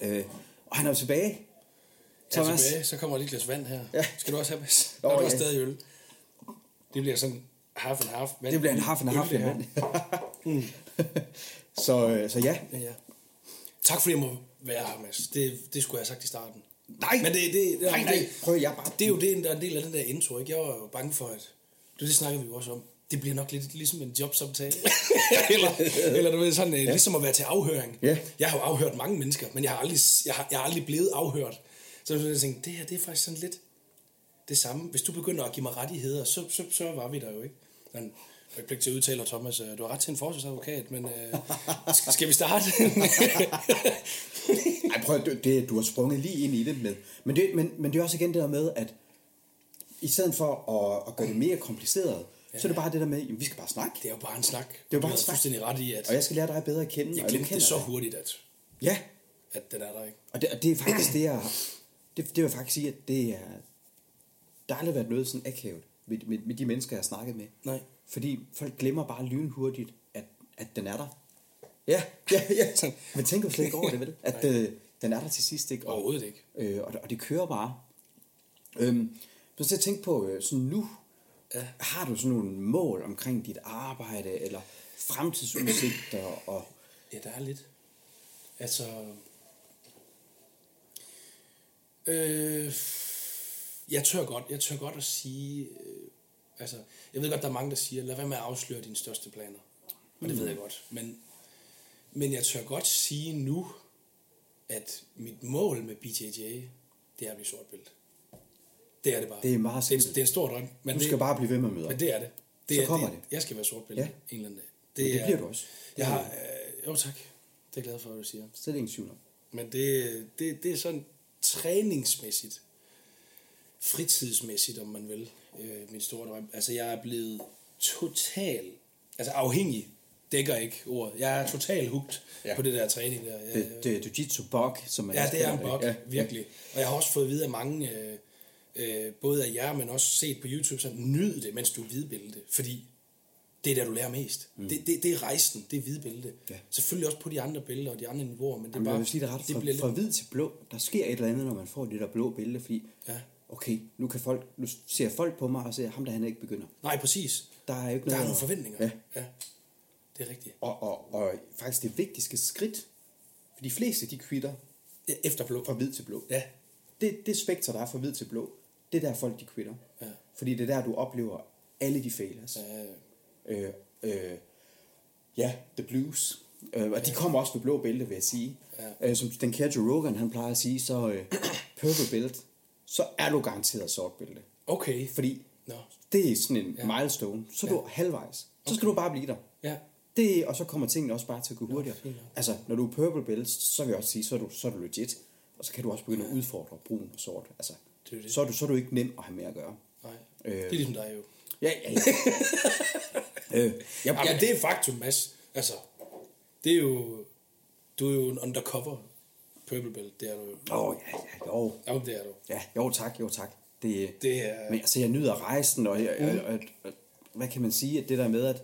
Øh, og han er tilbage. Thomas. Ja, tilbage, så kommer lige et glas vand her. Ja. Skal du også have pas? Der er ja. stadig øl. Det bliver sådan half and half. Vand. Det bliver en half and half, ja. mm. så, øh, så ja. ja. Tak fordi jeg må være her, Mads. Det, det skulle jeg have sagt i starten. Nej, men det, det, det, nej, nej. Prøv, jeg bare... det er jo det, der er en del af den der intro. Ikke? Jeg var jo bange for, at... Det, det snakker vi jo også om. Det bliver nok lidt ligesom en jobsamtale. eller, eller du ved, sådan, ja. ligesom at være til afhøring. Ja. Jeg har jo afhørt mange mennesker, men jeg har aldrig, jeg har, jeg har aldrig blevet afhørt. Så jeg tænkte, det her det er faktisk sådan lidt det samme. Hvis du begynder at give mig rettigheder, så, så, så var vi der jo ikke. Men, jeg har pligt til at udtale, Thomas, øh, du har ret til en forsvarsadvokat, men øh, skal vi starte? Ej, prøv, det, du har sprunget lige ind i det med. Men det, men, men det er også igen det der med, at i stedet for at, at gøre det mere kompliceret, ja. så er det bare det der med, at vi skal bare snakke. Det er jo bare en snak. Det er jo bare en snak. fuldstændig ret i, at... Og jeg skal lære dig bedre at kende. Jeg glemte det så dig. hurtigt, at... Ja. At den er der, ikke? Og det, og det er faktisk det, jeg... Det, det vil jeg faktisk sige, at det er... Der har aldrig været noget sådan akavet med, med, med de mennesker, jeg har snakket med. Nej. Fordi folk glemmer bare lynhurtigt, at, at den er der. Ja, ja, ja. Men tænker slet ikke over det, vel? At øh, den er der til sidst, ikke? Og, Overhovedet ikke. Øh, og, og det kører bare. Øhm, så jeg tænke på, øh, sådan nu, ja. har du sådan nogle mål omkring dit arbejde, eller fremtidsudsigter? Og... Ja, der er lidt. Altså... Øh, jeg tør godt, jeg tør godt at sige... Øh, altså, jeg ved godt, der er mange, der siger, lad være med at afsløre dine største planer. Og det mm. ved jeg godt. Men, men jeg tør godt sige nu, at mit mål med BJJ, det er at blive sortbælt. Det er det bare. Det er meget simpelt. Det er, det er en stor drøm. Men du skal det, bare blive ved med at møde Men det er det. det så er, kommer det. det. Jeg skal være sortbælt ja. en eller anden dag. Det, det bliver du også. Det jeg har, øh, jo tak. Det er glad for, at du siger. Slet ingen tvivl Men det, det, det er sådan træningsmæssigt, fritidsmæssigt, om man vil, øh, min store drøm. Altså, jeg er blevet total, altså afhængig, dækker ikke ordet. Jeg er total hugt ja. på det der træning der. Jeg, det, det er jiu-jitsu bug, som man Ja, det er en bug, ja. virkelig. Og jeg har også fået at vide af mange, øh, øh, både af jer, men også set på YouTube, så nyd det, mens du er hvidbælte. Fordi det er der, du lærer mest. Mm. Det, det, det er rejsen, det er hvide bælte. Ja. Selvfølgelig også på de andre bælter og de andre niveauer, men det er Jamen, bare... Jeg vil sige det ret, det fra, bliver fra hvid til blå, der sker et eller andet, når man får det der blå bælte, fordi ja. okay, nu, kan folk, nu ser folk på mig og ser, ham der han ikke begynder. Nej, præcis. Der er ikke noget... Der er nogle forventninger. Ja. ja. Det er rigtigt. Og, og, og faktisk det vigtigste skridt, for de fleste, de kvitter efter blå. Fra hvid til blå. Ja. Det, det spektrum, der er fra hvid til blå, det er der folk, de kvitter. Ja. Fordi det er der, du oplever alle de failures. Ja, ja. Øh, øh, ja, The Blues. Øh, og de kommer også med blå bælte, vil jeg sige. Ja. Øh, som den kære Joe Rogan, han plejer at sige, så øh, purple belt, så er du garanteret sort bælte. Okay. Fordi no. det er sådan en ja. milestone. Så er ja. du halvvejs. Så okay. skal du bare blive der. Ja. Det, og så kommer tingene også bare til at gå hurtigere. No, altså, når du er purple belt, så vil jeg også sige, så er du, så er du legit. Og så kan du også begynde ja. at udfordre brun og sort. Altså, det er det. Så, er du, så er du ikke nem at have med at gøre. Nej, øh, det er ligesom dig jo. Ja, ja, ja. øh, ja, ja, det er faktum, Mads. Altså, det er jo... Du er jo en undercover purple belt, det er du jo. Åh, oh, ja, ja, jo. Jo, det er du. Ja, jo tak, jo tak. Det, det er... Men altså, jeg nyder rejsen, og, jeg, mm. og, og, og, hvad kan man sige, at det der med, at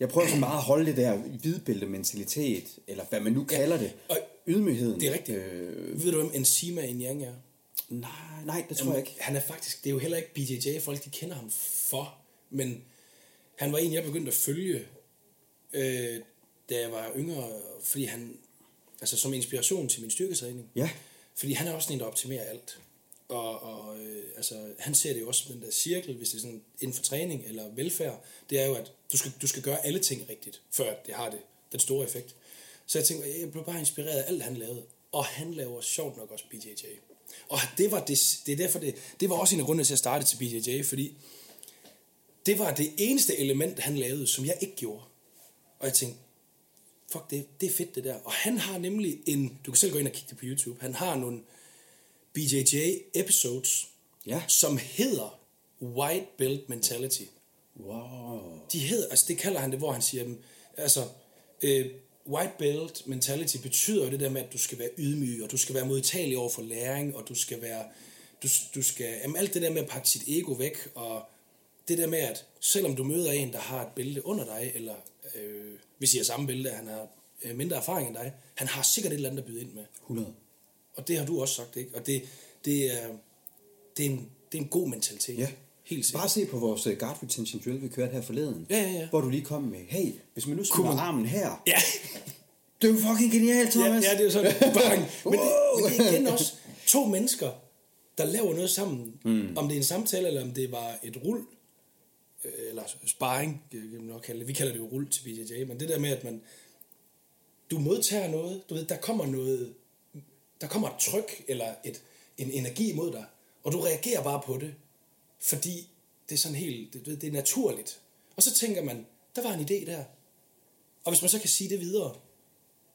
jeg prøver så meget at holde det der hvidbælte-mentalitet, eller hvad man nu kalder ja, det, og ydmygheden. Det er rigtigt. Øh, Ved du, hvem Enzima Yang er? Nej, nej, det tror Jamen, jeg ikke. Han er faktisk, det er jo heller ikke BJJ-folk, de kender ham for, men han var en, jeg begyndte at følge, øh, da jeg var yngre, fordi han, altså som inspiration til min styrketræning. Ja. Fordi han er også en, der optimerer alt. Og, og øh, altså, han ser det jo også som den der cirkel, hvis det er sådan inden for træning eller velfærd, det er jo, at du skal, du skal gøre alle ting rigtigt, før det har det, den store effekt. Så jeg tænkte, jeg blev bare inspireret af alt, han lavede. Og han laver sjovt nok også BJJ. Og det var, det, det er derfor det, det var også en af grundene til at starte til BJJ, fordi det var det eneste element, han lavede, som jeg ikke gjorde. Og jeg tænkte, fuck det, det er fedt det der. Og han har nemlig en, du kan selv gå ind og kigge det på YouTube, han har nogle BJJ episodes, ja. som hedder White Belt Mentality. Wow. De hedder, altså det kalder han det, hvor han siger, altså, øh, white belt mentality betyder det der med, at du skal være ydmyg, og du skal være modtagelig over for læring, og du skal være, du, du skal, jamen alt det der med at pakke sit ego væk, og det der med, at selvom du møder en, der har et bælte under dig, eller øh, hvis I har samme bælte, han har øh, mindre erfaring end dig, han har sikkert et eller andet at byde ind med. 100. Og det har du også sagt, ikke? Og det, det, er, det, er, en, det er en god mentalitet. Ja. Helt sikkert. Bare se på vores øh, guard retention drill, vi kørte her forleden. Ja, ja, ja. Hvor du lige kom med, hey, hvis man nu man- armen her. Ja, Det er jo fucking genialt, ja, Thomas. ja, det er jo sådan, bang. Men, det, men det er igen også to mennesker, der laver noget sammen. Mm. Om det er en samtale, eller om det var et rul, øh, eller sparring, kan nok kalde det. Vi kalder det jo rul til BJJ, men det der med, at man, du modtager noget, du ved, der kommer noget, der kommer et tryk, eller et, en energi imod dig, og du reagerer bare på det, fordi det er sådan helt, det, det er naturligt. Og så tænker man, der var en idé der. Og hvis man så kan sige det videre,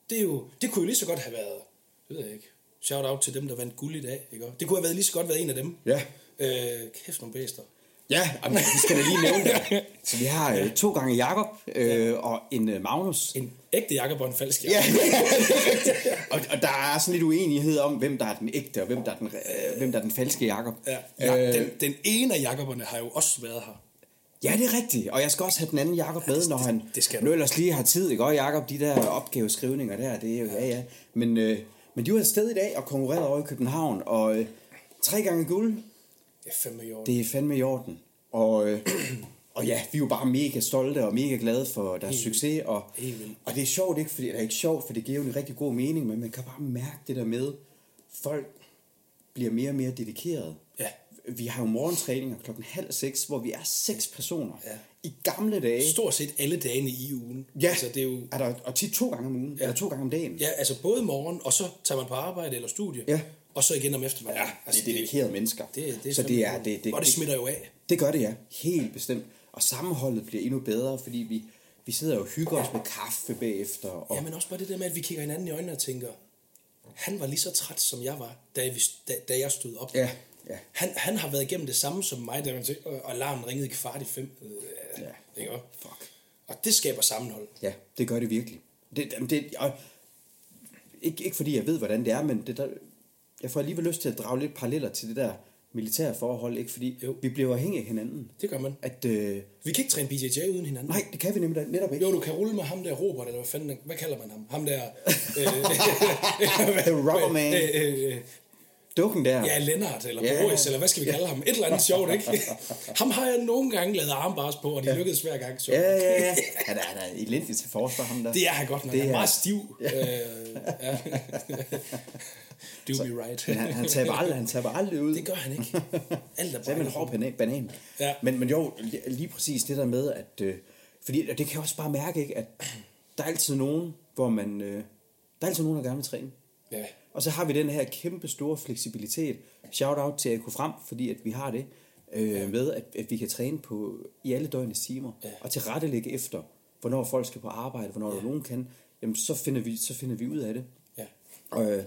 det, er jo, det kunne jo lige så godt have været, det ved jeg ikke, shout out til dem, der vandt guld i dag. Ikke? Det kunne have været lige så godt været en af dem. Ja. Øh, kæft nogle bæster. Ja, jamen, vi skal da lige nævne det. Så vi har øh, to gange Jakob øh, og en øh, Magnus. En ægte Jakob og en falsk Ja, Jakob. og, og der er sådan lidt uenighed om, hvem der er den ægte, og hvem der er den, øh, hvem der er den falske Jakob. Ja. ja Øh, den, den ene af Jakoberne har jo også været her. Ja, det er rigtigt. Og jeg skal også have den anden Jakob med, når han det skal nu ellers lige har tid. Ikke? Og Jakob, de der opgaveskrivninger der, det er jo, ja, ja. Men, øh, men de var afsted i dag og konkurrerede over i København, og øh, tre gange guld, Det er fandme i år. det er fandme i orden. Og, øh, og ja, vi er jo bare mega stolte og mega glade for deres Helt succes. Og, Helt og det er sjovt, ikke? Fordi, det er ikke sjovt, for det giver jo en rigtig god mening, men man kan bare mærke det der med, folk bliver mere og mere dedikeret. Ja. Vi har jo morgentræninger klokken halv seks, hvor vi er seks personer. Ja. I gamle dage, Stort set alle dagene i ugen. Ja, Altså, det er jo, er der, og tit to gange om ugen, ja. eller to gange om dagen. ja, altså både morgen, og så tager man på arbejde eller studie, Ja. og så igen om eftermiddagen. Ja, altså, det er dedikerede mennesker. Det, det er så det er, det, det, og det smitter jo af. Det gør det, ja. Helt bestemt. Og sammenholdet bliver endnu bedre, fordi vi, vi sidder jo og hygger os med kaffe bagefter. Og, Ja, men også bare det der med, at vi kigger hinanden i øjnene og tænker, han var lige så træt, som jeg var, da, vi, da, da jeg stod op. Ja, ja. Han, han har været igennem det samme som mig, da man tænkte, og alarmen ringede kvart i fem. Øh, Ja. Ikke? Fuck. Og det skaber sammenhold. Ja, det gør det virkelig. Det, det, og, ikke, ikke fordi jeg ved, hvordan det er, men det der, jeg får alligevel lyst til at drage lidt paralleller til det der militære forhold, ikke? Fordi Jo. vi bliver afhængige af hinanden. Det gør man. At, øh, Vi kan ikke træne BJJ uden hinanden. nej, det kan vi nemlig netop ikke. Jo, du kan rulle med ham der Robert, eller hvad fanden, hvad kalder man ham? Ham der... Øh, Rubber man. Øh, øh, øh, Dukken der. ja, Lennart, eller Ja. Boris, eller hvad skal vi kalde ham? Et eller andet sjovt, ikke? Ham har jeg nogle gange lavet armbars på, og de lykkedes hver gang. Så. Ja, ja, ja. Han er, han er elendig til forsvar, ham der. Det er han godt nok. Det Han er meget stiv. Øh, ja. Do me right. Men han, han, taber aldrig, han taber aldrig ud. Det gør han ikke. Alt er Så man en hård banan. banan. Ja. Men, men jo, li- lige præcis det der med, at... Øh, fordi det kan jeg også bare mærke, ikke, at der er altid nogen, hvor man... Øh, der er altid nogen, der gerne vil træne. Ja. Og så har vi den her kæmpe store fleksibilitet. Shout out til AK Frem, fordi at vi har det øh, ja. med, at, at vi kan træne på i alle døgnets timer. Ja. Og tilrettelægge efter, hvornår folk skal på arbejde, hvornår ja. der nogen kan. Jamen, så finder, vi, så finder vi ud af det. Ja. Og, øh,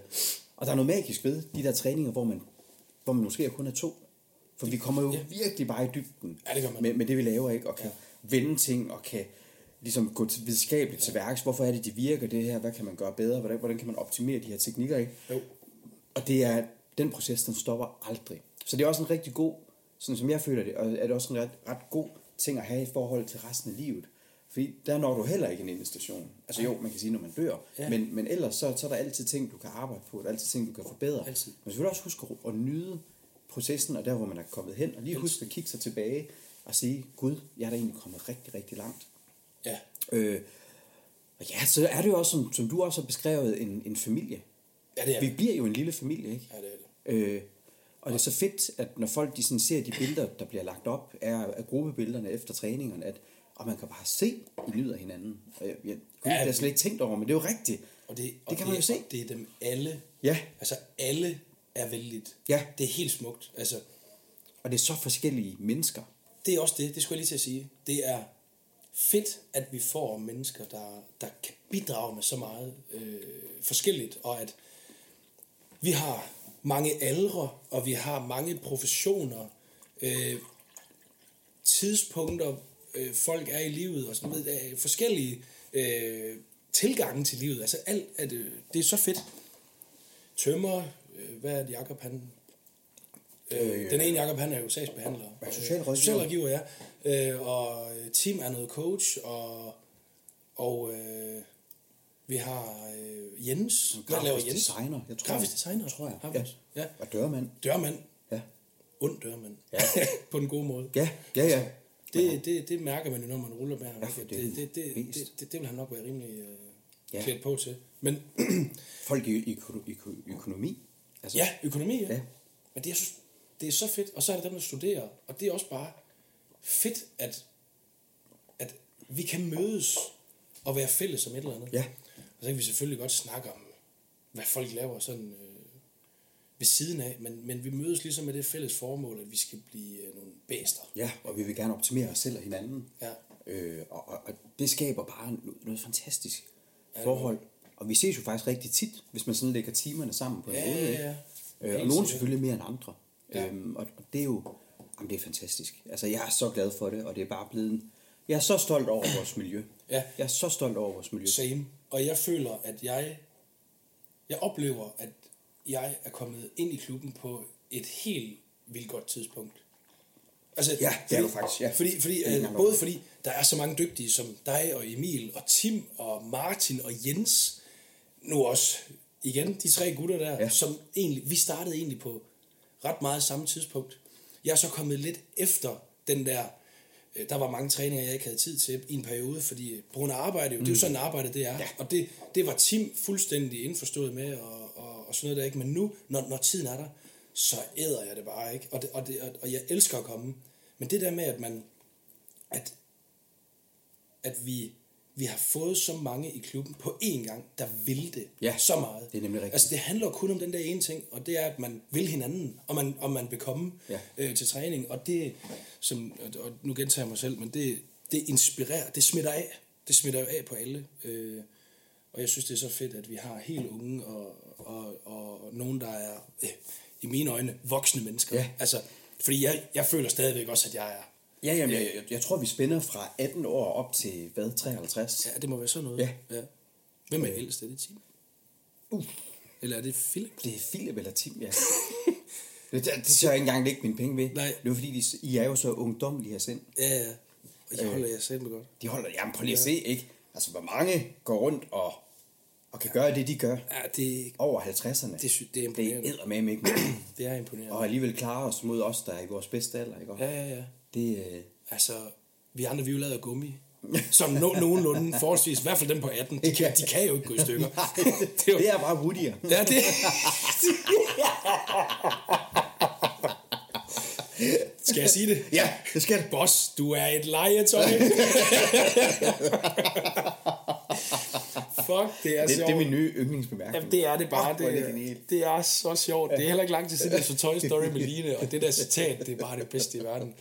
og der er noget magisk ved de der træninger, hvor man, hvor man måske kun er to. For vi kommer jo Ja. virkelig bare i dybden Ja, det gør man. med, med det, vi laver, ikke? Og kan ja. vende ting, og kan ligesom gå til videnskabeligt til værks. Hvorfor er det, de virker, det her? Hvad kan man gøre bedre? Hvordan, hvordan kan man optimere de her teknikker, ikke? Jo. Og det er, den proces, den stopper aldrig. Så det er også en rigtig god, sådan som jeg føler det, og er det også en ret, ret god ting at have i forhold til resten af livet. Fordi der når du heller ikke en endestation. Altså jo, man kan sige, når man dør. Ja. Men, men ellers så, så er der altid ting, du kan arbejde på. Der er altid ting, du kan forbedre. Altid. Men selvfølgelig også huske at, at nyde processen, og der, hvor man er kommet hen. Og lige huske at kigge sig tilbage og sige, Gud, jeg er da egentlig kommet rigtig, rigtig langt. Ja. Øh, og ja, så er det jo også, som, som du også har beskrevet, en, en familie. Ja, det er Vi det. bliver jo en lille familie, ikke? Ja, det er det. Øh, og det er så fedt, at når folk de sådan ser de billeder, der bliver lagt op af, af gruppebillederne efter træningerne, at og man kan bare se, I nyder hinanden. Og jeg, jeg, Ja, det jeg slet ikke tænkt over, men det er jo rigtigt. Og det, og Det kan man jo se. Det er dem alle. Ja. Altså, alle er vældigt. Ja. Det er helt smukt. Altså, Og det er så forskellige mennesker. det er også det, det skulle jeg lige til at sige. Det er fedt, at vi får mennesker, der, der kan bidrage med så meget øh, forskelligt, og at vi har mange aldre, og vi har mange professioner, øh, tidspunkter, øh, folk er i livet, og sådan noget, forskellige øh, tilgange til livet. Altså alt, at, øh, det er så fedt. Tømmer, øh, hvad er det, Jacob han... Øh, den ene Jacob, han er jo sagsbehandler. Ja, socialrådgiver. Socialrådgiver, ja. Øh, og Tim er noget coach, og, og øh, Vi har øh, Jens. Hvad Grafisk laver Jens? designer, jeg tror. Grafisk designer, tror jeg. Ja. ja. Og dørmand. Dørmand. Ja. Und dørmand. Ja. på den gode måde. Ja, ja, ja. Det, det, det mærker man jo, når man ruller med ham. Ja, det, det det, det, det, det, det vil han nok være rimelig øh, Ja. klædt på til. Men Folk i, i, øko- øko- økonomi. Altså, ja, økonomi, ja. Ja. Men det, jeg synes, det er så fedt. Og så er der dem, der studerer. Og det er også bare fedt, at, at vi kan mødes og være fælles om et eller andet. Ja. Og så kan vi selvfølgelig godt snakke om, hvad folk laver sådan øh, ved siden af. Men, men vi mødes ligesom med det fælles formål, at vi skal blive øh, nogle bæster. Ja, og vi vil gerne optimere os selv og hinanden. Ja. Øh, og, og, og det skaber bare noget, noget fantastisk forhold. Og vi ses jo faktisk rigtig tit, hvis man sådan lægger timerne sammen på en Ja, måde. ja, ja. Øh, og nogen selvfølgelig mere end andre. Ja. Øhm, og, det er jo jamen, det er fantastisk. Altså, jeg er så glad for det, og det er bare blevet... en- Jeg er så stolt over vores miljø. Ja. Jeg er så stolt over vores miljø. Same. Og jeg føler, at jeg, jeg oplever, at jeg er kommet ind i klubben på et helt vildt godt tidspunkt. Altså, Ja, det er du faktisk, ja. Fordi, fordi, øh, både fordi der er så mange dygtige som dig og Emil og Tim og Martin og Jens, nu også igen de tre gutter der, ja. som egentlig, vi startede egentlig på ret meget samme tidspunkt. Jeg er så kommet lidt efter den der, øh, der var mange træninger, jeg ikke havde tid til i en periode, fordi på grund af arbejde, jo, det er jo sådan arbejde det er. Mm. Ja. Og det, det var Tim fuldstændig indforstået med, og, og, og sådan noget der ikke. Men nu, når, når tiden er der, så æder jeg det bare ikke. Og, det, og, det, og, og jeg elsker at komme. Men det der med, at man, at, at vi, vi har fået så mange i klubben på én gang, der vil det Ja, så meget. det er nemlig rigtigt. Altså det handler kun om den der ene ting, og det er, at man vil hinanden, og man, og man vil komme Ja. øh, til træning. Og det, som, og- og nu gentager jeg mig selv, men det, det inspirerer, det smitter af. Det smitter jo af på alle. Øh, og jeg synes, det er så fedt, at vi har helt unge og, og, og nogen, der er, øh, i mine øjne, voksne mennesker. Ja. Altså, fordi jeg, jeg føler stadigvæk også, at jeg er Ja, jamen, jeg, jeg, jeg tror, vi spænder fra 18 år op til, hvad, 53? Ja, det må være sådan noget. Ja. ja. Hvem er ældst? Er det Tim? Uh. Eller er det Philip? Det er Philip eller Tim, ja. det, det, det skal jeg ikke engang lægge mine penge ved. Nej. Det er fordi, de, I er jo så ungdomlige her sind. Ja, ja. Og jeg holder jeg selv godt. De holder, jamen prøv lige at se, ikke? Altså, hvor mange går rundt og, og kan gøre det, de gør Ja, det, over 50'erne. det, sy- det er det imponerende. er eddermame ikke. Det er imponerende. Og alligevel klare os mod os, der er i vores bedste alder, ikke? Ja, ja, ja. Det, øh, Altså, vi andre, vi er jo lavet af gummi. Som no, nogenlunde forholdsvis, i hvert fald dem på 18, de kan, de kan jo ikke gå i stykker. det, jo- det er bare Woody'er. Ja, det... Skal jeg sige det? Ja, det skal det. Boss, du er et legetøj. Fuck, det er Det, sjovt. det er min nye yndlingsbemærkning. Jamen, det er det bare. Fuck, er det det, genialt. det er så sjovt. Det er heller ikke lang tid siden, jeg så Toy Story med Line, og det der citat, det er bare det bedste i verden.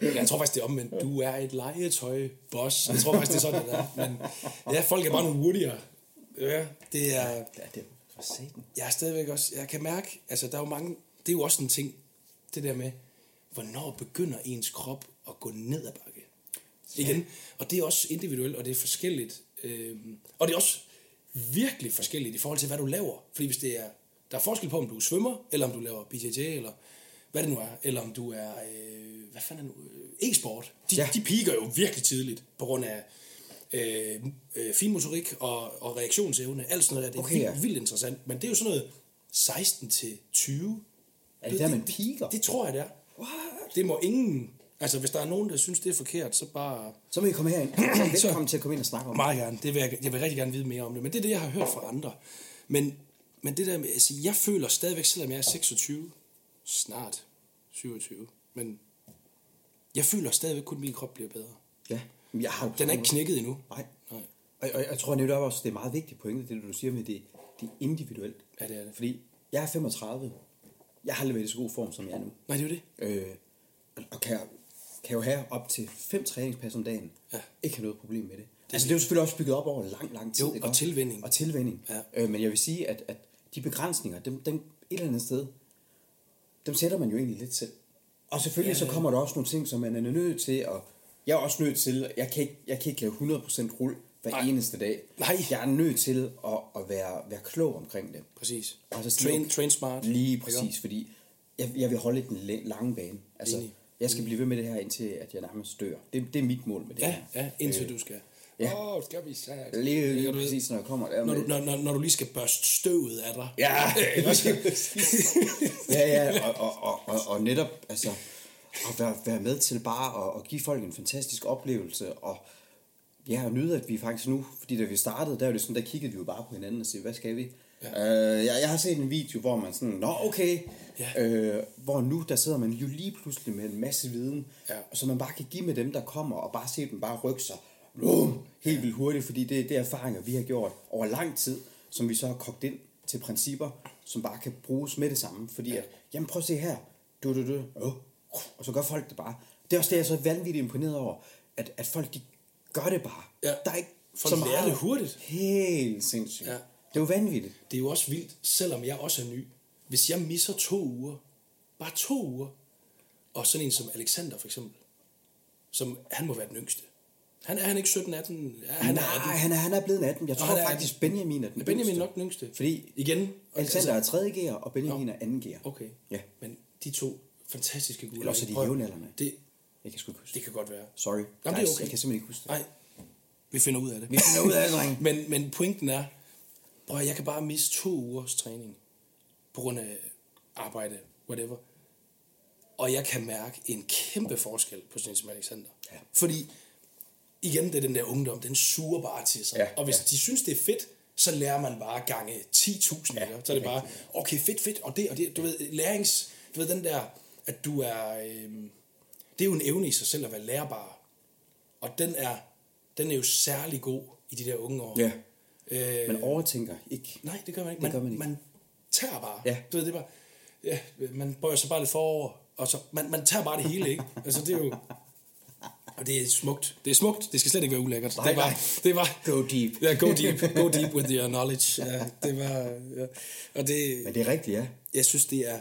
Jeg tror faktisk, det er omvendt. Du er et legetøj, boss. Jeg tror faktisk, det er sådan, det er. Men ja, folk er bare nogle Woody'er. Ja, det er... Ja, det er. Jeg er stadigvæk også... Jeg kan mærke... Altså, der er jo mange... Det er jo også en ting, det der med, hvornår begynder ens krop at gå ned ad bakke. Igen. Og det er også individuelt, og det er forskelligt. Øhm, og det er også virkelig forskelligt i forhold til, hvad du laver. Fordi hvis det er... Der er forskel på, om du svømmer, eller om du laver BJJ, eller hvad det nu er. Eller om du er... Øh, hvad fanden er nu? Øh, E-sport. De, Ja. de piker jo virkelig tidligt, på grund af øh, øh, finmotorik og, og reaktionsevne. Alt sådan noget der. Det er Okay, vildt, ja. vildt interessant. Men det er jo sådan noget 16 til 20. Er det der, man piker? Det, det tror jeg, det er. What? Det må ingen... Altså, hvis der er nogen, der synes, det er forkert, så bare... Så må I komme herind. Velkommen til at komme ind og snakke om det. Meget gerne. Det vil jeg, jeg vil rigtig gerne vide mere om det. Men det er det, jeg har hørt fra andre. Men, men det der med... Altså, jeg føler stadigvæk, selvom jeg er 26, snart 27, men jeg føler stadigvæk kun, at min krop bliver bedre. Ja. Men Jeg har Den er ikke knækket endnu. Nej. Nej. Og, og jeg tror netop også, det er meget vigtigt pointe, det du siger med, det, det er individuelt. Ja, det er det. Fordi jeg er 35. Jeg har aldrig været i så god form, som jeg er nu. Nej, det er jo det. Øh, og- og kan, kan jo have op til fem træningspas om dagen. Ja. Ikke have noget problem med det. det altså, det er jo selvfølgelig også bygget op over lang, lang tid. Jo, og også? tilvænning. Og tilvænning. Ja. Øh, men jeg vil sige, at, at de begrænsninger, dem, dem, et eller andet sted, dem sætter man jo egentlig lidt selv. Og selvfølgelig ja, så kommer der også nogle ting, som man er nødt til at... Jeg er også nødt til... Jeg kan ikke, jeg kan ikke lave 100% rul hver Nej. Eneste dag. Nej. Jeg er nødt til at, at være, være klog omkring det. Præcis. Og så sige, Train, train smart. Lige præcis, fordi jeg, jeg vil holde den lange bane. Altså, Enig. Jeg skal blive ved med det her, indtil at jeg nærmest dør. Det, det er mit mål med det Ja, her. ja, indtil du skal. Ja. Åh, oh, skal vi sat. Lige, lige præcis, når jeg kommer der. Når du, når, når, når du lige skal børste støvet af dig. Ja, ja, ja, og, og, og, og, og netop altså, at være, være med til bare at, at give folk en fantastisk oplevelse, og ja, og nyde, at vi faktisk nu, fordi da vi startede, der var det sådan, der kiggede vi jo bare på hinanden og sagde, hvad skal vi? Ja. Øh, jeg, jeg har set en video, hvor man sådan, nå okay, Ja. øh, hvor nu, der sidder man jo lige pludselig med en masse viden, Ja. og så man bare kan give med dem, der kommer, og bare se dem bare rykke sig, Blum, helt vildt hurtigt, fordi det, det er erfaringer, vi har gjort over lang tid, som vi så har kogt ind til principper, som bare kan bruges med det samme. Fordi at, jamen prøv at se her, du, du, du, oh, og så gør folk det bare. Det er også det, jeg er så vanvittigt imponeret over, at, at folk de gør det bare. Ja. Der er ikke Folk lærer det hurtigt. Helt sindssygt. Ja. Det er jo vanvittigt. Det er jo også vildt, selvom jeg også er ny. Hvis jeg misser to uger, bare to uger, og sådan en som Alexander for eksempel, som han må være den yngste. Han er han ikke 17, 18? Ja, han Nej, er 18. han er, han er blevet en 18. Jeg tror han er faktisk, Benjamin er den Benjamin yngste. nok den yngste? Fordi Igen, Alexander er 3. gear, og Benjamin er 2. gear. Okay. Ja. Men de to fantastiske gutter. Eller også er de jævnaldrende. Det, Jeg kan sgu ikke huske det kan godt være. Sorry. Jamen, det er okay. Jeg kan simpelthen ikke huske det. Nej, vi finder ud af det. Vi finder ud af det, men, men pointen er, prøv, at jeg kan bare miste to ugers træning på grund af arbejde, whatever. Og jeg kan mærke en kæmpe forskel på sådan en som Alexander. Ja. Fordi, igen, det er den der ungdom, den suger bare til sig. Ja, og hvis ja. de synes, det er fedt, så lærer man bare gange 10.000. Ja, Ja, så er det bare, okay, fedt, fedt, og det, og det, du ved, lærings, du ved, den der, at du er, øhm, det er jo en evne i sig selv at være lærbar. Og den er, den er jo særlig god i de der unge år. Ja. Øh, Man overtænker ikke. nej, det gør man ikke. Det Man, gør man ikke. man tager bare. Ja. Du ved, det er bare, ja, man bøjer sig bare lidt forover, og så, man, man tager bare det hele, ikke? Altså, det er jo, og det er smukt. Det er smukt. Det skal slet ikke være ulækkert. Nej, det var, nej. det var, Go deep. Ja, go deep. Go deep with your knowledge. Ja, det var, ja. Og det, Men det er rigtigt, ja. jeg synes, det er,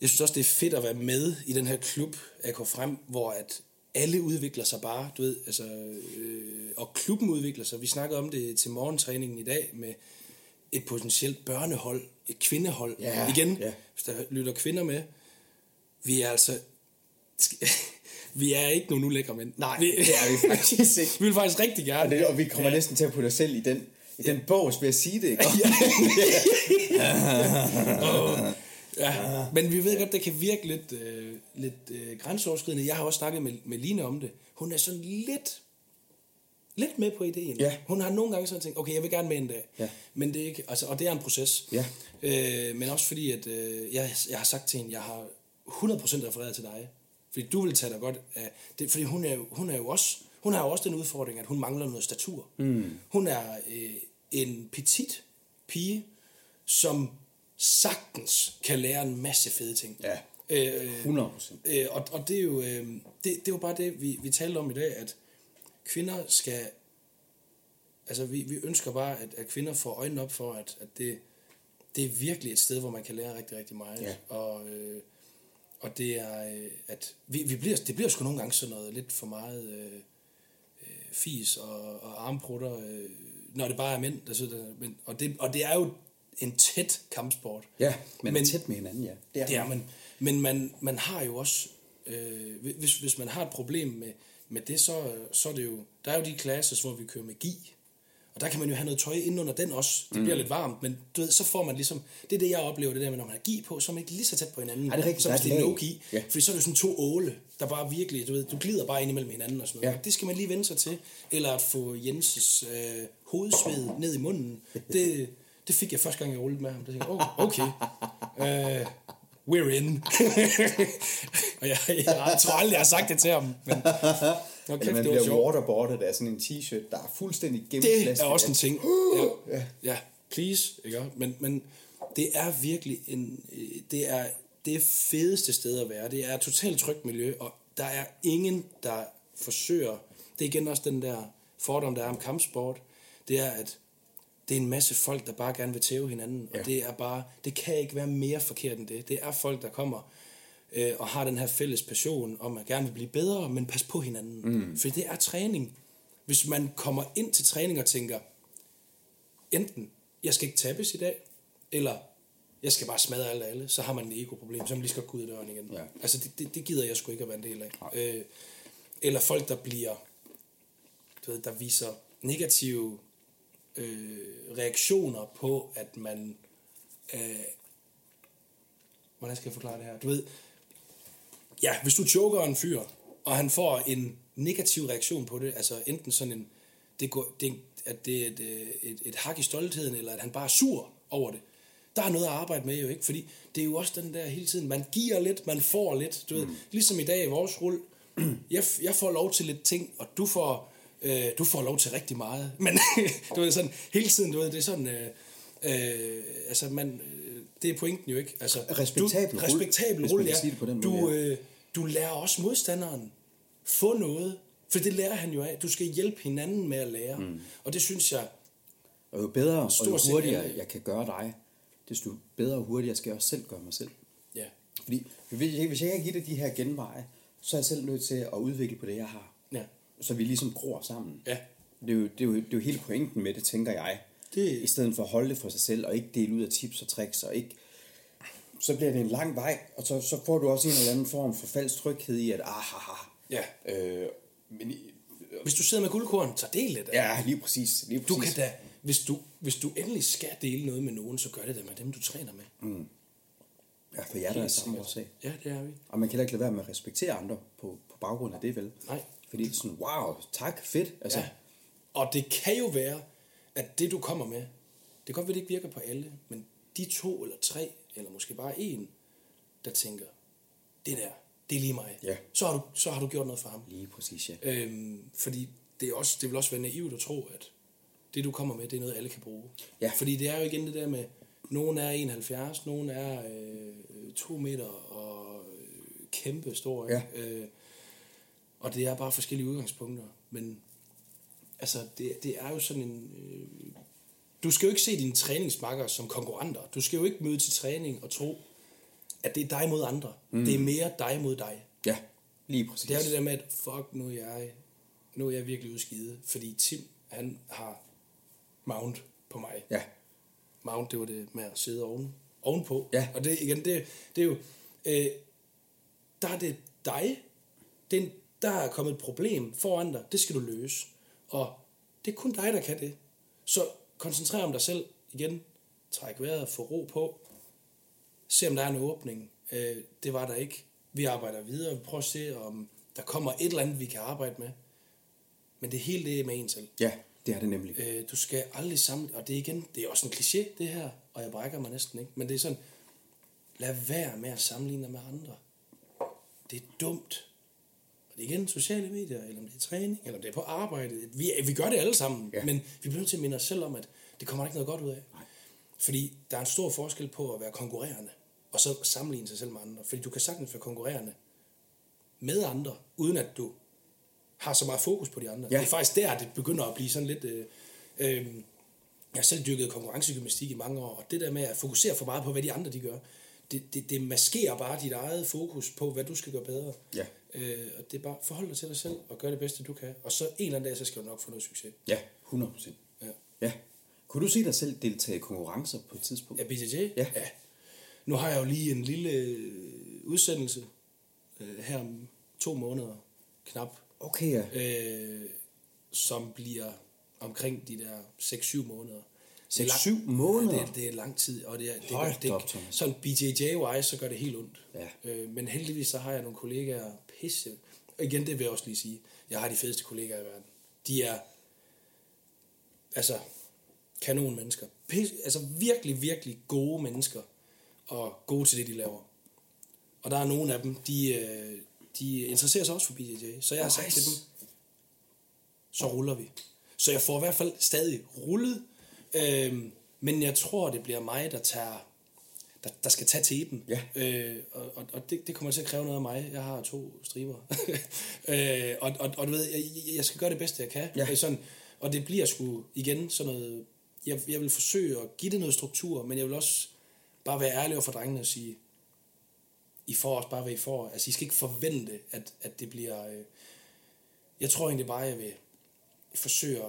jeg synes også, det er fedt at være med i den her klub, AK Frem, hvor at alle udvikler sig bare, du ved, altså, øh, og klubben udvikler sig. Vi snakkede om det til morgentræningen i dag med et potentielt børnehold, et kvindehold. Ja, Igen, ja. hvis der lytter kvinder med, vi er altså, vi er ikke nogen ulækre mænd. Nej, vi, det er vi faktisk ikke. vi vil faktisk rigtig Og, gerne. det, og vi kommer ja. næsten til at putte os selv i den, i den bås ved at sige det, ikke? Ja, men vi ved godt, det kan virke lidt, øh, lidt øh, grænseoverskridende. Jeg har også snakket med, med Line om det. Hun er sådan lidt, lidt med på ideen. Ja. Hun har nogle gange sådan tænkt, okay, jeg vil gerne med en dag. Ja. Men det er ikke, altså, og det er en proces. Ja. Øh, men også fordi, at øh, jeg, jeg har sagt til hende, jeg har 100% refereret til dig. Fordi du vil tage dig godt af det. Fordi hun er, jo- hun er jo også, hun har jo også den udfordring, at hun mangler noget statur. Mm. Hun er øh, en petit pige, som sagtens kan lære en masse fede ting. Ja. Øh, 100 procent. Øh, og, og det er jo øh, det, det jo bare det, vi, vi talte om i dag, at kvinder skal... Altså, vi, vi ønsker bare, at, at kvinder får øjnene op for, at, at det, det er virkelig et sted, hvor man kan lære rigtig, rigtig meget. Ja. Og, øh, og det er, øh, at vi, vi bliver, det bliver sgu nogle gange sådan noget lidt for meget øh, øh, fis og, og armprutter, øh, når det bare er mænd, der sidder der. Men, og, det, og det er jo en tæt kampsport. Ja, men, Men- men tæt med hinanden, ja. Det er, Det er man. Men man, man har jo også, øh, hvis, hvis man har et problem med, med det, så, så er det jo, der er jo de classes, hvor vi kører med gi. Og der kan man jo have noget tøj ind under den også. Det bliver lidt varmt, men du ved, så får man ligesom, det er det, jeg oplever, det der med, når man har gi på, så er man ikke lige så tæt på hinanden, Ej, det er rigtigt, som hvis er det er no gi. Ja. Fordi så er det jo sådan to åle, der bare virkelig, du ved, du glider bare ind imellem hinanden og sådan noget. Ja. Det skal man lige vende sig til. Eller at få Jenses øh, hovedsved ned i munden. Det, det fik jeg første gang, jeg rullede med ham. Der tænkte jeg, oh, okay. Uh, we're in. og jeg, jeg, tror aldrig, jeg har sagt det til ham. Men, Nå, Eller kæft, man det bliver sjovt. waterboardet af sådan en t-shirt, der er fuldstændig Det gennemplads. er også en ting. Ja, ja please. Ikke? Men, men det er virkelig en, øh, det er det fedeste sted at være. Det er et totalt trygt miljø, og der er ingen, der forsøger. Det er igen også den der fordom, der er om kampsport. Det er, at det er en masse folk, der bare gerne vil tæve hinanden, og Ja. det er bare, det kan ikke være mere forkert end det. Det er folk, der kommer øh, og har den her fælles passion om at gerne vil blive bedre, men pas på hinanden. Mm. For det er træning. Hvis man kommer ind til træning og tænker, enten, jeg skal ikke tabes i dag, eller jeg skal bare smadre alle alle, så har man et ego-problem, så man lige skal gå ud af døren igen. Ja. Altså, det, det, det gider jeg sgu ikke at være en del af. Øh, eller folk, der bliver, du ved, der viser negative øh, reaktioner på, at man... Øh, hvordan skal jeg forklare det her? Du ved, ja, hvis du choker en fyr, og han får en negativ reaktion på det, altså enten sådan en, det går, det, at det er et, øh, et, et hak i stoltheden, eller at han bare er sur over det, der er noget at arbejde med jo ikke, fordi det er jo også den der hele tiden, man giver lidt, man får lidt, du ved, mm. ligesom i dag i vores rull, jeg, jeg får lov til lidt ting, og du får, øh, du får lov til rigtig meget, men du ved sådan, hele tiden, du ved, det er sådan, øh, øh, altså man, øh, det er pointen jo ikke, altså, Respektabel du, respektabel hvis rull, man kan ja, du, måde, øh, du lærer også modstanderen få noget, for det lærer han jo af, du skal hjælpe hinanden med at lære, mm. og det synes jeg, Og jo bedre og jo hurtigere jeg kan gøre dig, desto bedre og hurtigere skal jeg også selv gøre mig selv. ja, Fordi hvis jeg, hvis jeg kan give dig de her genveje, så er jeg selv nødt til at udvikle på det, jeg har. Så vi ligesom gror sammen. ja, Det er, jo, det, er jo, det er jo hele pointen med det, tænker jeg. Det- I stedet for at holde det for sig selv, og ikke dele ud af tips og tricks, og ikke... Så bliver det en lang vej, og så, så får du også en eller anden form for falsk tryghed i, at ah, ah, ah. ja. Øh, men, Hvis du sidder med guldkorn, så del det da. ja, lige præcis. Lige præcis. Du kan da, hvis du, hvis du endelig skal dele noget med nogen, så gør det da med dem, du træner med. Mm. Ja, for jer der er samme årsag. Ja, det er vi. Og man kan heller ikke lade være med at respektere andre på, på baggrund af det, vel? Nej. Fordi det er sådan, wow, tak, fedt. Altså, Ja. Og det kan jo være, at det du kommer med, det kan godt være, det ikke virker på alle, men de to eller tre, eller måske bare en, der tænker, det der, det er lige mig. Ja. Så, har du, så har du gjort noget for ham. Lige præcis, ja. Øhm, fordi det, er også, det vil også være naivt at tro, at det du kommer med, det er noget, alle kan bruge. Ja. Fordi det er jo igen det der med, nogen er 71, nogen er øh, 2 meter og øh, kæmpe stor. Ikke? Øh, og det er bare forskellige udgangspunkter. Men altså, det, det er jo sådan en... Øh, du skal jo ikke se dine træningsmakker som konkurrenter. Du skal jo ikke møde til træning og tro, at det er dig mod andre. Mm. Det er mere dig mod dig. Ja, lige præcis. Det er jo det der med, at fuck, nu er jeg, nu er jeg virkelig udskidet. Fordi Tim, han har mount på mig. Ja, Mount, det var det med at sidde oven, ovenpå. Ja. Og det, igen, det, det er jo, øh, der er det dig, det er, en- der er kommet et problem foran dig, det skal du løse. Og det er kun dig, der kan det. Så koncentrer om dig selv igen, træk vejret, få ro på, se om der er en åbning. Øh, det var der ikke. Vi arbejder videre, vi prøver at se, om der kommer et eller andet, vi kan arbejde med. Men det hele det er med en selv. ja, det er det nemlig. Øh, du skal aldrig samle, og det er igen, det er også en kliché, det her, og jeg brækker mig næsten ikke, men det er sådan, lad være med at sammenligne dig med andre. Det er dumt. Igen sociale medier, eller om det er træning, eller om det er på arbejde. Vi, vi gør det alle sammen, Ja. men vi bliver nødt til at minde os selv om, at det kommer ikke noget godt ud af. Nej. Fordi der er en stor forskel på at være konkurrerende, og så sammenligne sig selv med andre. Fordi du kan sagtens være konkurrerende med andre, uden at du har så meget fokus på de andre. Ja. Det er faktisk der, det begynder at blive sådan lidt... Øh, øh, jeg har selv dyrket konkurrencegymnastik i mange år, og det der med at fokusere for meget på, hvad de andre de gør, det, det, det maskerer bare dit eget fokus på, hvad du skal gøre bedre. Ja. Øh, og det er bare, forhold dig til dig selv, og gør det bedste, du kan. Og så en eller anden dag, så skal du nok få noget succes. Ja, 100 procent. Ja. Ja. Kunne du se dig selv deltage i konkurrencer på et tidspunkt? Ja, BJJ? Ja. ja. Nu har jeg jo lige en lille øh, udsendelse øh, her om to måneder, knap, Okay, ja. øh, som bliver omkring de der 6-7 måneder. Det er 6-7 lang- måneder? Ja, det, det er lang tid, og det er, det, Hold det, Thomas. sådan BJJ-wise, så gør det helt ondt. Ja. Øh, men heldigvis så har jeg nogle kollegaer, pisse. Og igen, det vil jeg også lige sige. Jeg har de fedeste kollegaer i verden. De er, altså, kanon mennesker. Pisse, altså virkelig, virkelig gode mennesker. Og gode til det, de laver. Og der er nogle af dem, de, øh, de interesserer sig også for BJJ. Så jeg har sagt Nice. til dem, så ruller vi. Så jeg får i hvert fald stadig rullet. Øhm, men jeg tror, det bliver mig, der tager der, der skal tage teben. Ja. Øh, og og, og det, det kommer til at kræve noget af mig. Jeg har to striber. øh, og, og, og du ved, jeg, jeg skal gøre det bedste, jeg kan. Ja. Øh, Sådan, og det bliver sgu igen sådan noget... Jeg, jeg vil forsøge at give det noget struktur, men jeg vil også bare være ærlig over for drengene og sige, I får også bare, hvad I får. Altså, I skal ikke forvente, at, at det bliver... Øh, jeg tror egentlig bare, jeg vil forsøge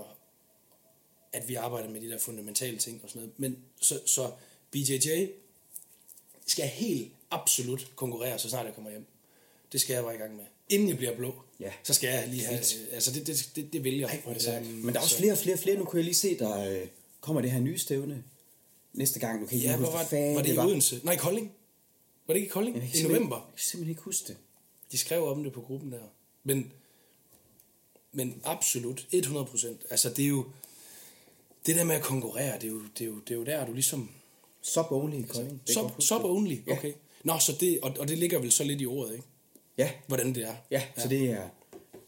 at vi arbejder med de der fundamentale ting og sådan noget. Men så, så BJJ skal helt absolut konkurrere, så snart jeg kommer hjem. Det skal jeg bare i gang med. Inden jeg bliver blå, Ja. så skal jeg lige have... Øh, altså, det, det, det, det vil jeg. Ej, det. Øhm, Men der er også så- flere og flere flere. Nu kunne jeg lige se, der øh, kommer det her nye stævne næste gang. Du kan ikke Ja, hvor var, fanden var det i Odense? Nej, i Kolding. Var det ikke i Kolding? Jeg I november. Jeg kan simpelthen ikke huske det. De skrev om det på gruppen der. Men, men absolut, 100 procent. Altså, det er jo... Det der med at konkurrere, det er jo, det er jo, det er jo der, du ligesom... Sub only i Kolding. Det kan jeg godt Sub, huske. sub only, Ja. okay. Nå, så det, og, og det ligger vel så lidt i ordet, ikke? Ja, Hvordan det er. ja, så det er,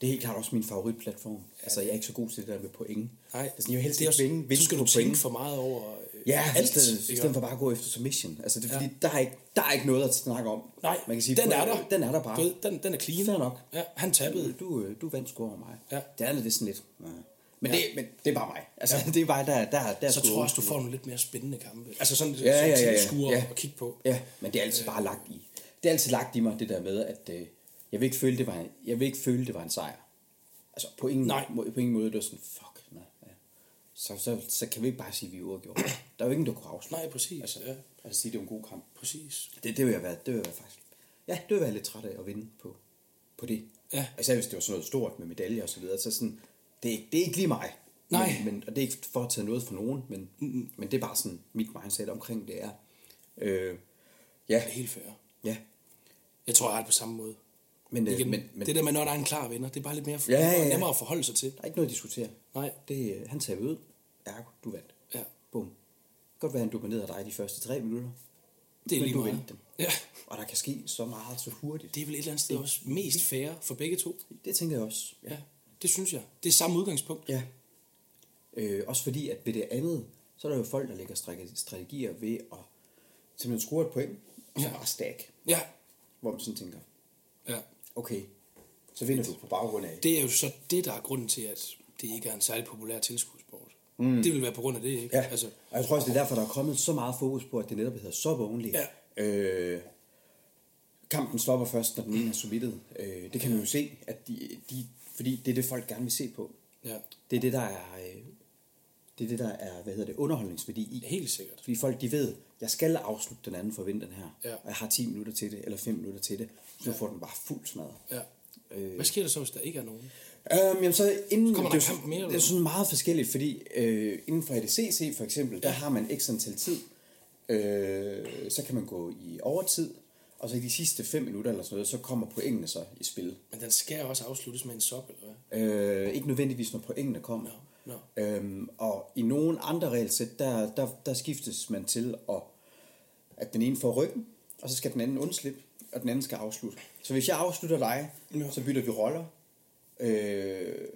det er helt klart også min favoritplatform. Altså, jeg er ikke så god til det der med point. Nej, Altså, jeg vil helst det er ikke vinde, vinde så skal du tænke point. for meget over øh, Ja, alt. i stedet, i stedet for bare at gå efter submission. Altså, det er fordi, Ja. der, er ikke, der er ikke noget at snakke om. Nej, Man kan sige, den er der. Den er der bare. Du ved, den, den er clean. Fair nok. Ja, han tabbede. Du, øh, du vandt sgu over mig. Ja. Det er sådan lidt... Ja. Men, Ja. det, men det er bare mig. Altså, det er bare, der, der, der er Så tror jeg også, du får nogle lidt mere spændende kampe. Altså sådan, Ja, ja, ja, ja. tilskuere Ja. at kigge på. Ja, men det er altid bare lagt i. Det er altid lagt i mig, det der med, at øh, jeg vil ikke føle, det var en, jeg vil ikke føle, det var en sejr. Altså på ingen, Nej. Må, på ingen måde, det var sådan, fuck, nej, ja. så, så, så, kan vi ikke bare sige, at vi er uafgjort. Der er jo ingen, der kunne afslutte. Nej, præcis. Altså, ja, altså sige, det var en god kamp. præcis. Det, det vil jeg være, det vil jeg være faktisk. Ja, det vil jeg være lidt træt af at vinde på, på det. Ja. Især hvis det var sådan noget stort med medaljer og så videre, så sådan, det, er ikke- det er ikke lige mig. Nej. Men, men, og det er ikke for at tage noget fra nogen, men, mm men det er bare sådan, mit mindset omkring det er. Øh, ja, Helt fair. ja. Jeg tror, jeg det på samme måde. Men, øh, Igen, men, men det der med, når der er en klar vinder, det er bare lidt mere Ja, ja, ja. nemmere at forholde sig til. der er ikke noget at diskutere. Nej, Det, øh, han tager ud. Ergo, du vandt. ja. Bum. Godt være, han dominerede dig de første tre minutter. Det er Men lige du meget. vendte dem. Ja, Og der kan ske så meget så hurtigt. det er vel et eller andet sted også mest fair for begge to. Det tænker jeg også. Ja, det synes jeg. Det er samme udgangspunkt. Ja. Øh, også fordi, at ved det andet, så er der jo folk, der lægger strate- strategier ved at simpelthen score et point, og så Ja. bare stack. Ja, Hvor man sådan tænker, ja. okay, så vinder du på baggrund af. Det er jo så det, der er grunden til, at det ikke er en særlig populær tilskudssport. Mm. Det vil være på grund af det, ikke? Ja, Altså, og jeg tror også, det er derfor, der er kommet så meget fokus på, at det netop hedder sub only. Ja. Øh, kampen stopper først, når den ene er submittet. Øh, det kan man jo se, at de, de, fordi det er det, folk gerne vil se på. ja, Det er det, der er, øh, det er, det, der er hvad hedder det, underholdningsværdi i. helt sikkert. Fordi folk, de ved, jeg skal afslutte den anden for at vinde den her. Ja. Og jeg har 10 minutter til det, eller 5 minutter til det. Så ja. får den bare fuld smadret. Ja. Øh, Hvad sker der så, hvis der ikke er nogen? Øhm, jamen så inden, der det, er jo- mere, det er sådan meget forskelligt, fordi øh, inden for ADCC for eksempel, der Ja. har man x antal tid. Øh, så kan man gå i overtid, og så i de sidste 5 minutter eller sådan noget, så kommer pointene så i spil. Men den skal også afsluttes med en sop, eller hvad? Øh, ikke nødvendigvis, når pointene kommer. Nå, nå. Øhm, og i nogle andre regelsæt, der, der, der skiftes man til, at, at den ene får ryggen, og så skal den anden undslippe, og den anden skal afslutte. Så hvis jeg afslutter dig, Ja. så bytter vi roller. Øh,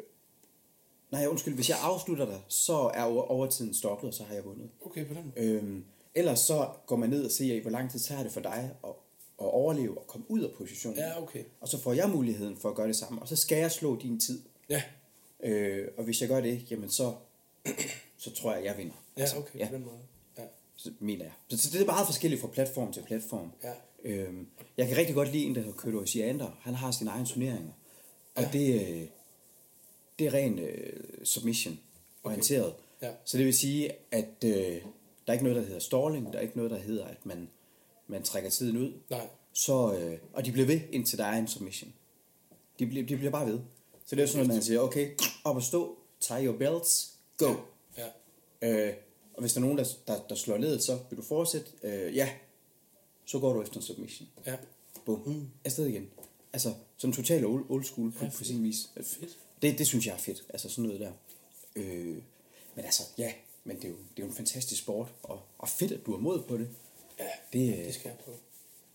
nej, undskyld, hvis jeg afslutter dig, så er over- overtiden stoppet, og så har jeg vundet. Okay, på den. Øhm, ellers så går man ned og ser, hvor lang tid tager det for dig at, at overleve og komme ud af positionen. Ja, okay. Og så får jeg muligheden for at gøre det samme, og så skal jeg slå din tid. Ja, Øh, og hvis jeg gør det, jamen så, så tror jeg, jeg vinder. ja okay, ja, på den måde. Ja, så mener jeg. Så, det er meget forskelligt fra platform til platform. Ja. Øhm, jeg kan rigtig godt lide en, der hedder Kødo Osiander. Han har sine egne turneringer. Og Ja. det, øh, det er ren øh, submission orienteret. Ja. Så det vil sige, at øh, der er ikke noget, der hedder stalling. Der er ikke noget, der hedder, at man, man trækker tiden ud. nej. Så, øh, og de bliver ved, indtil der er en submission. De bliver, de bliver bare ved. Så det er sådan noget, man siger, okay, op og stå, tie your belts, go. Ja, Øh, og hvis der er nogen, der, der, der slår ned, så vil du fortsætte. Øh, ja, så går du efter en submission. ja. Bum. Mm. Afsted igen. Altså, som total old, old school på, Ja, på sin vis. Fedt. Det, det synes jeg er fedt. Altså sådan noget der. Øh, men altså, ja, men det er jo, det er jo en fantastisk sport. Og, og fedt, at du har mod på det. Ja, Det, øh, det skal jeg prøve.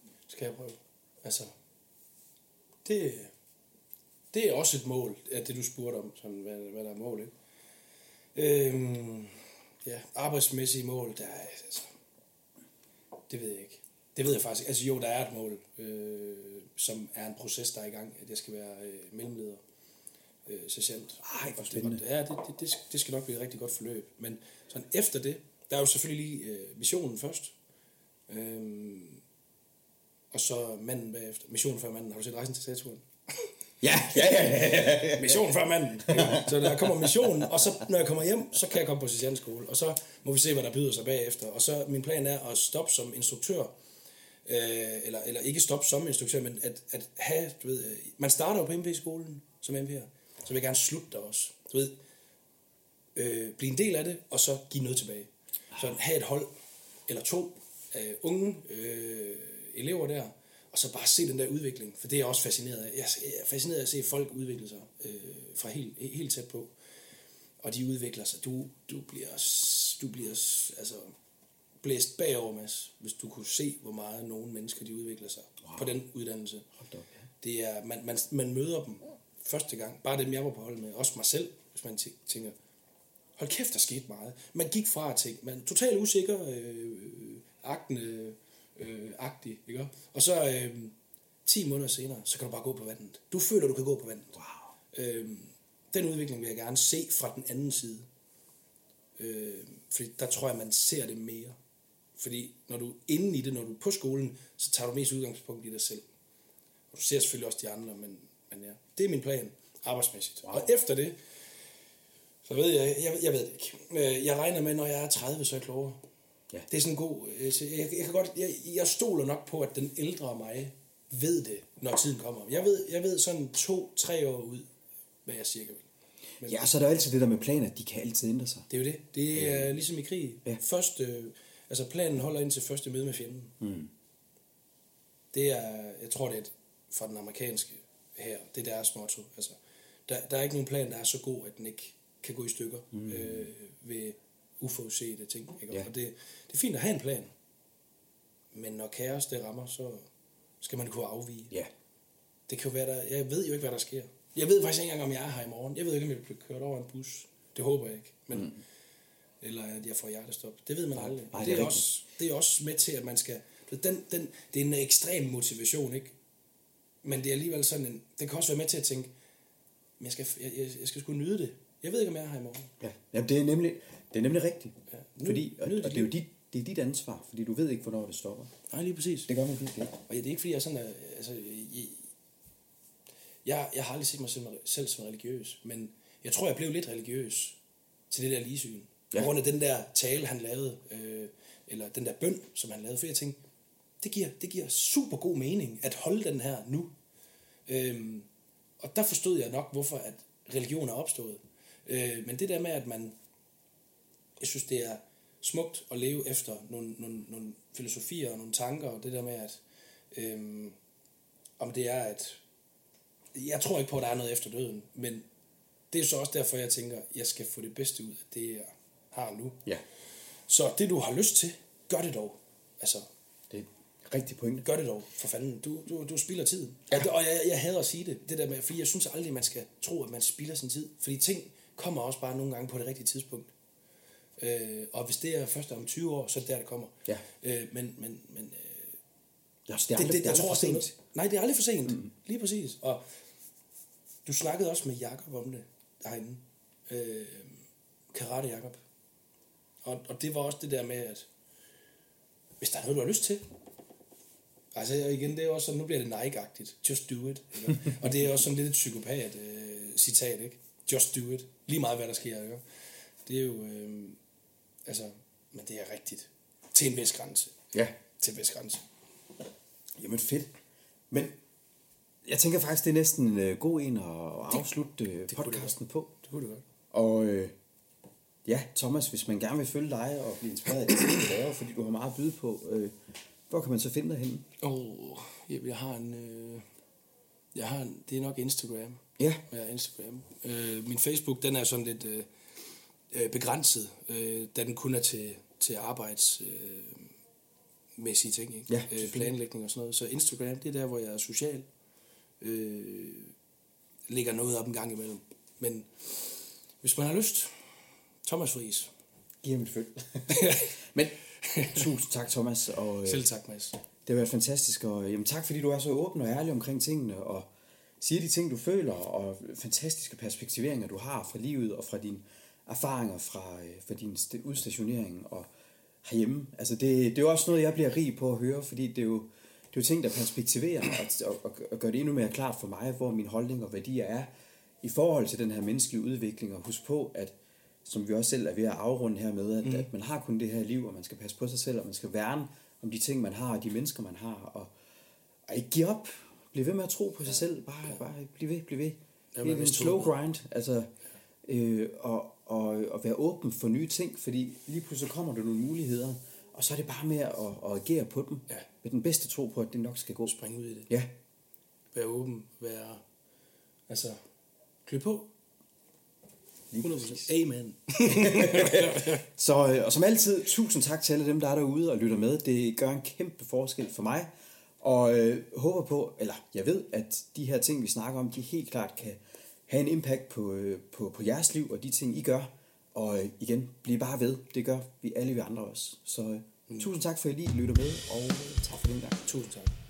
Det skal jeg prøve. Altså, det, det er også et mål, at det du spurgte om, sådan, hvad, hvad der er mål, ikke? Øhm, ja, arbejdsmæssige mål, der er, altså, det ved jeg ikke. Det ved jeg faktisk. Altså jo, der er et mål, øh, som er en proces, der er i gang, at jeg skal være øh, mellemleder, øh, sergeant. Ej, hvor det- spændende. og- Ja, det, det, det, det skal nok blive et rigtig godt forløb. Men sådan efter det, der er jo selvfølgelig lige øh, missionen først. Øhm, og så manden bagefter. Missionen før manden. Har du set Rejsen til Saturn? Ja, ja, ja, ja, ja. Mission før manden. Så der kommer missionen, og så når jeg kommer hjem, så kan jeg komme på sergeantskole. Og så må vi se, hvad der byder sig bagefter. Og så min plan er at stoppe som instruktør Øh, eller, eller ikke stoppe som instruktør, men at, at have, du ved, øh, man starter jo på MP-skolen som MP'er, så vil jeg gerne slutte der også. Du ved, øh, blive en del af det, og så give noget tilbage. Så have et hold, eller to af unge øh, elever der, og så bare se den der udvikling, for det er jeg også fascineret af. Jeg er fascineret af at se folk udvikle sig øh, fra helt, helt tæt på. Og de udvikler sig. Du, du bliver, du bliver altså, blæst bagover, Mads, hvis du kunne se, hvor meget nogle mennesker de udvikler sig wow. på den uddannelse. Hold op, ja. Det er, man, man, man møder dem første gang, bare dem jeg var på hold med, også mig selv, hvis man tæ- tænker, hold kæft, der skete meget. Man gik fra at tænke, man er totalt usikker, øh, agtende, øh, agtig, ikke? Og så øh, 10 måneder senere, så kan du bare gå på vandet. Du føler, du kan gå på vandet. Wow. Øh, den udvikling vil jeg gerne se fra den anden side. Øh, fordi der tror jeg, man ser det mere. Fordi når du er inde i det, når du er på skolen, så tager du mest udgangspunkt i dig selv. Og du ser selvfølgelig også de andre, men, men ja, det er min plan arbejdsmæssigt. Wow. Og efter det, så ved jeg, jeg, jeg ved det ikke. Øh, Jeg regner med, når jeg er 30, så er jeg klogere. Ja. Det er sådan en god, øh, jeg, jeg, kan godt, jeg, jeg stoler nok på, at den ældre mig ved det, når tiden kommer. Jeg ved, jeg ved sådan to-tre år ud, hvad jeg cirka vil. Men Ja, så er der altid det der med planer, de kan altid ændre sig. det er jo det. Det er øh, ligesom i krig. Ja. Først, øh, altså planen holder ind til første møde med fjenden. Mm. Det er, jeg tror det er et- fra den amerikanske her, det er deres motto. Altså, der, der er ikke nogen plan, der er så god, at den ikke kan gå i stykker mm. øh, ved uforudsete ting. Ikke? Ja. Og det, det er fint at have en plan, men når kaos det rammer, så skal man kunne afvige. Ja. Det kan jo være, der, jeg ved jo ikke, hvad der sker. Jeg ved faktisk ikke engang, om jeg er her i morgen. Jeg ved ikke, om jeg bliver kørt over en bus. Det håber jeg ikke. Men, mm. Eller at jeg får hjertestop. Det ved man aldrig. Nej, det er det, er rigtigt. også, det er også med til, at man skal... Den, den, det er en ekstrem motivation, ikke? Men det er alligevel sådan en... Den kan også være med til at tænke, men jeg skal, jeg, jeg, jeg skal sgu nyde det. Jeg ved ikke, om jeg er her i morgen. ja. Jamen, det er nemlig, det er nemlig rigtigt. Ja. Nyd- Fordi, og, nyd og dit det er jo dit, det er dit ansvar, fordi du ved ikke, hvornår det stopper. Nej, lige præcis. Det gør man virkelig ikke. Og ja, det er ikke, fordi jeg er sådan... at- Altså, jeg, jeg, jeg har aldrig set mig selv, selv som religiøs, men jeg tror, jeg blev lidt religiøs til det der ligesyn. Ja. På grund af den der tale, han lavede, øh, eller den der bøn, som han lavede. For jeg tænkte, det giver, det giver super god mening at holde den her nu. Øhm, og der forstod jeg nok, hvorfor at religion er opstået. Øh, men det der med, at man... Jeg synes, det er smukt at leve efter nogle, nogle, nogle filosofier og nogle tanker, og det der med, at øhm, om det er, at jeg tror ikke på, at der er noget efter døden, men det er så også derfor, jeg tænker, at jeg skal få det bedste ud af det, jeg har nu. Ja, Så det, du har lyst til, gør det dog. Altså, det er et rigtigt pointe. gør det dog, for fanden. Du, du, du spilder tiden. Ja. Og, og jeg, jeg hader at sige det, det der med, fordi jeg synes aldrig, man skal tro, at man spilder sin tid. Fordi ting kommer også bare nogle gange på det rigtige tidspunkt. Øh, og hvis det er først om 20 år, så er det der, det kommer. Ja. Øh, men men, men øh, Ja, det er aldrig, det, det, er jeg tror for det sent. Nej, det er aldrig for sent. Mm. Lige præcis. Og du snakkede også med Jakob om det derinde. Øh, Karate Jakob. Og, og det var også det der med, at hvis der er noget, du har lyst til, Altså igen, det er også sådan, nu bliver det Nike-agtigt. Just do it. Ikke? og det er også sådan lidt et psykopat øh, citat, ikke? Just do it. Lige meget, hvad der sker, ikke? Det er jo, øh, altså, men det er rigtigt. Til en vis grænse. Ja, Til en vis grænse. jamen fedt. Men jeg tænker faktisk, det er næsten en øh, god en at afslutte øh, kunne det podcasten på. Det kunne det godt. Og øh, ja, Thomas, hvis man gerne vil følge dig og blive inspireret af det, du laver, fordi du har meget at byde på, øh, hvor kan man så finde dig henne? Åh, jeg, jeg har en... Øh, jeg har det er nok Instagram. Ja, Ja, Instagram. Øh, min Facebook, den er sådan lidt øh, øh, begrænset, øh, da den kun er til, til arbejds... Øh, mæssige ting, ikke? Ja, øh, planlægning og sådan noget. Så Instagram, det er der, hvor jeg er social. Øh, lægger noget op en gang imellem. Men hvis man har lyst, Thomas Friis. giv ham et følg. Men tusind tak, Thomas. Og, øh, Selv tak, Mads. Det har været fantastisk, og jamen, tak fordi du er så åben og ærlig omkring tingene, og siger de ting, du føler, og fantastiske perspektiveringer, du har fra livet, og fra dine erfaringer fra, øh, fra din st- udstationering og herhjemme. Altså det, det er jo også noget, jeg bliver rig på at høre, fordi det er jo, det er jo ting, der perspektiverer og, og, og, og gør det endnu mere klart for mig, hvor min holdning og værdier er i forhold til den her menneskelige udvikling, og husk på, at som vi også selv er ved at afrunde her med, at, mm. at man har kun det her liv, og man skal passe på sig selv, og man skal værne om de ting, man har, og de mennesker, man har, og, og ikke give op. Bliv ved med at tro på sig selv. Bare, ja. bare bliv ved, bliv ved. Det er en slow grind. Altså, øh, og, og, og være åben for nye ting, fordi lige pludselig kommer der nogle muligheder, og så er det bare med at, at agere på dem. Ja. Med den bedste tro på, at det nok skal gå. Spring ud i det. Ja, Vær åben. Vær... Altså, klø på. Lige 100%. Amen. Så, øh, og som altid, tusind tak til alle dem, der er derude og lytter med. Det gør en kæmpe forskel for mig. Og øh, håber på, eller jeg ved, at de her ting, vi snakker om, de helt klart kan have en impact på, øh, på, på jeres liv og de ting, I gør. Og øh, igen, bliv bare ved. Det gør vi alle vi andre også. Så øh, tusind tak for, at I lige lytter med, og øh, tak for den gang. Tusind tak.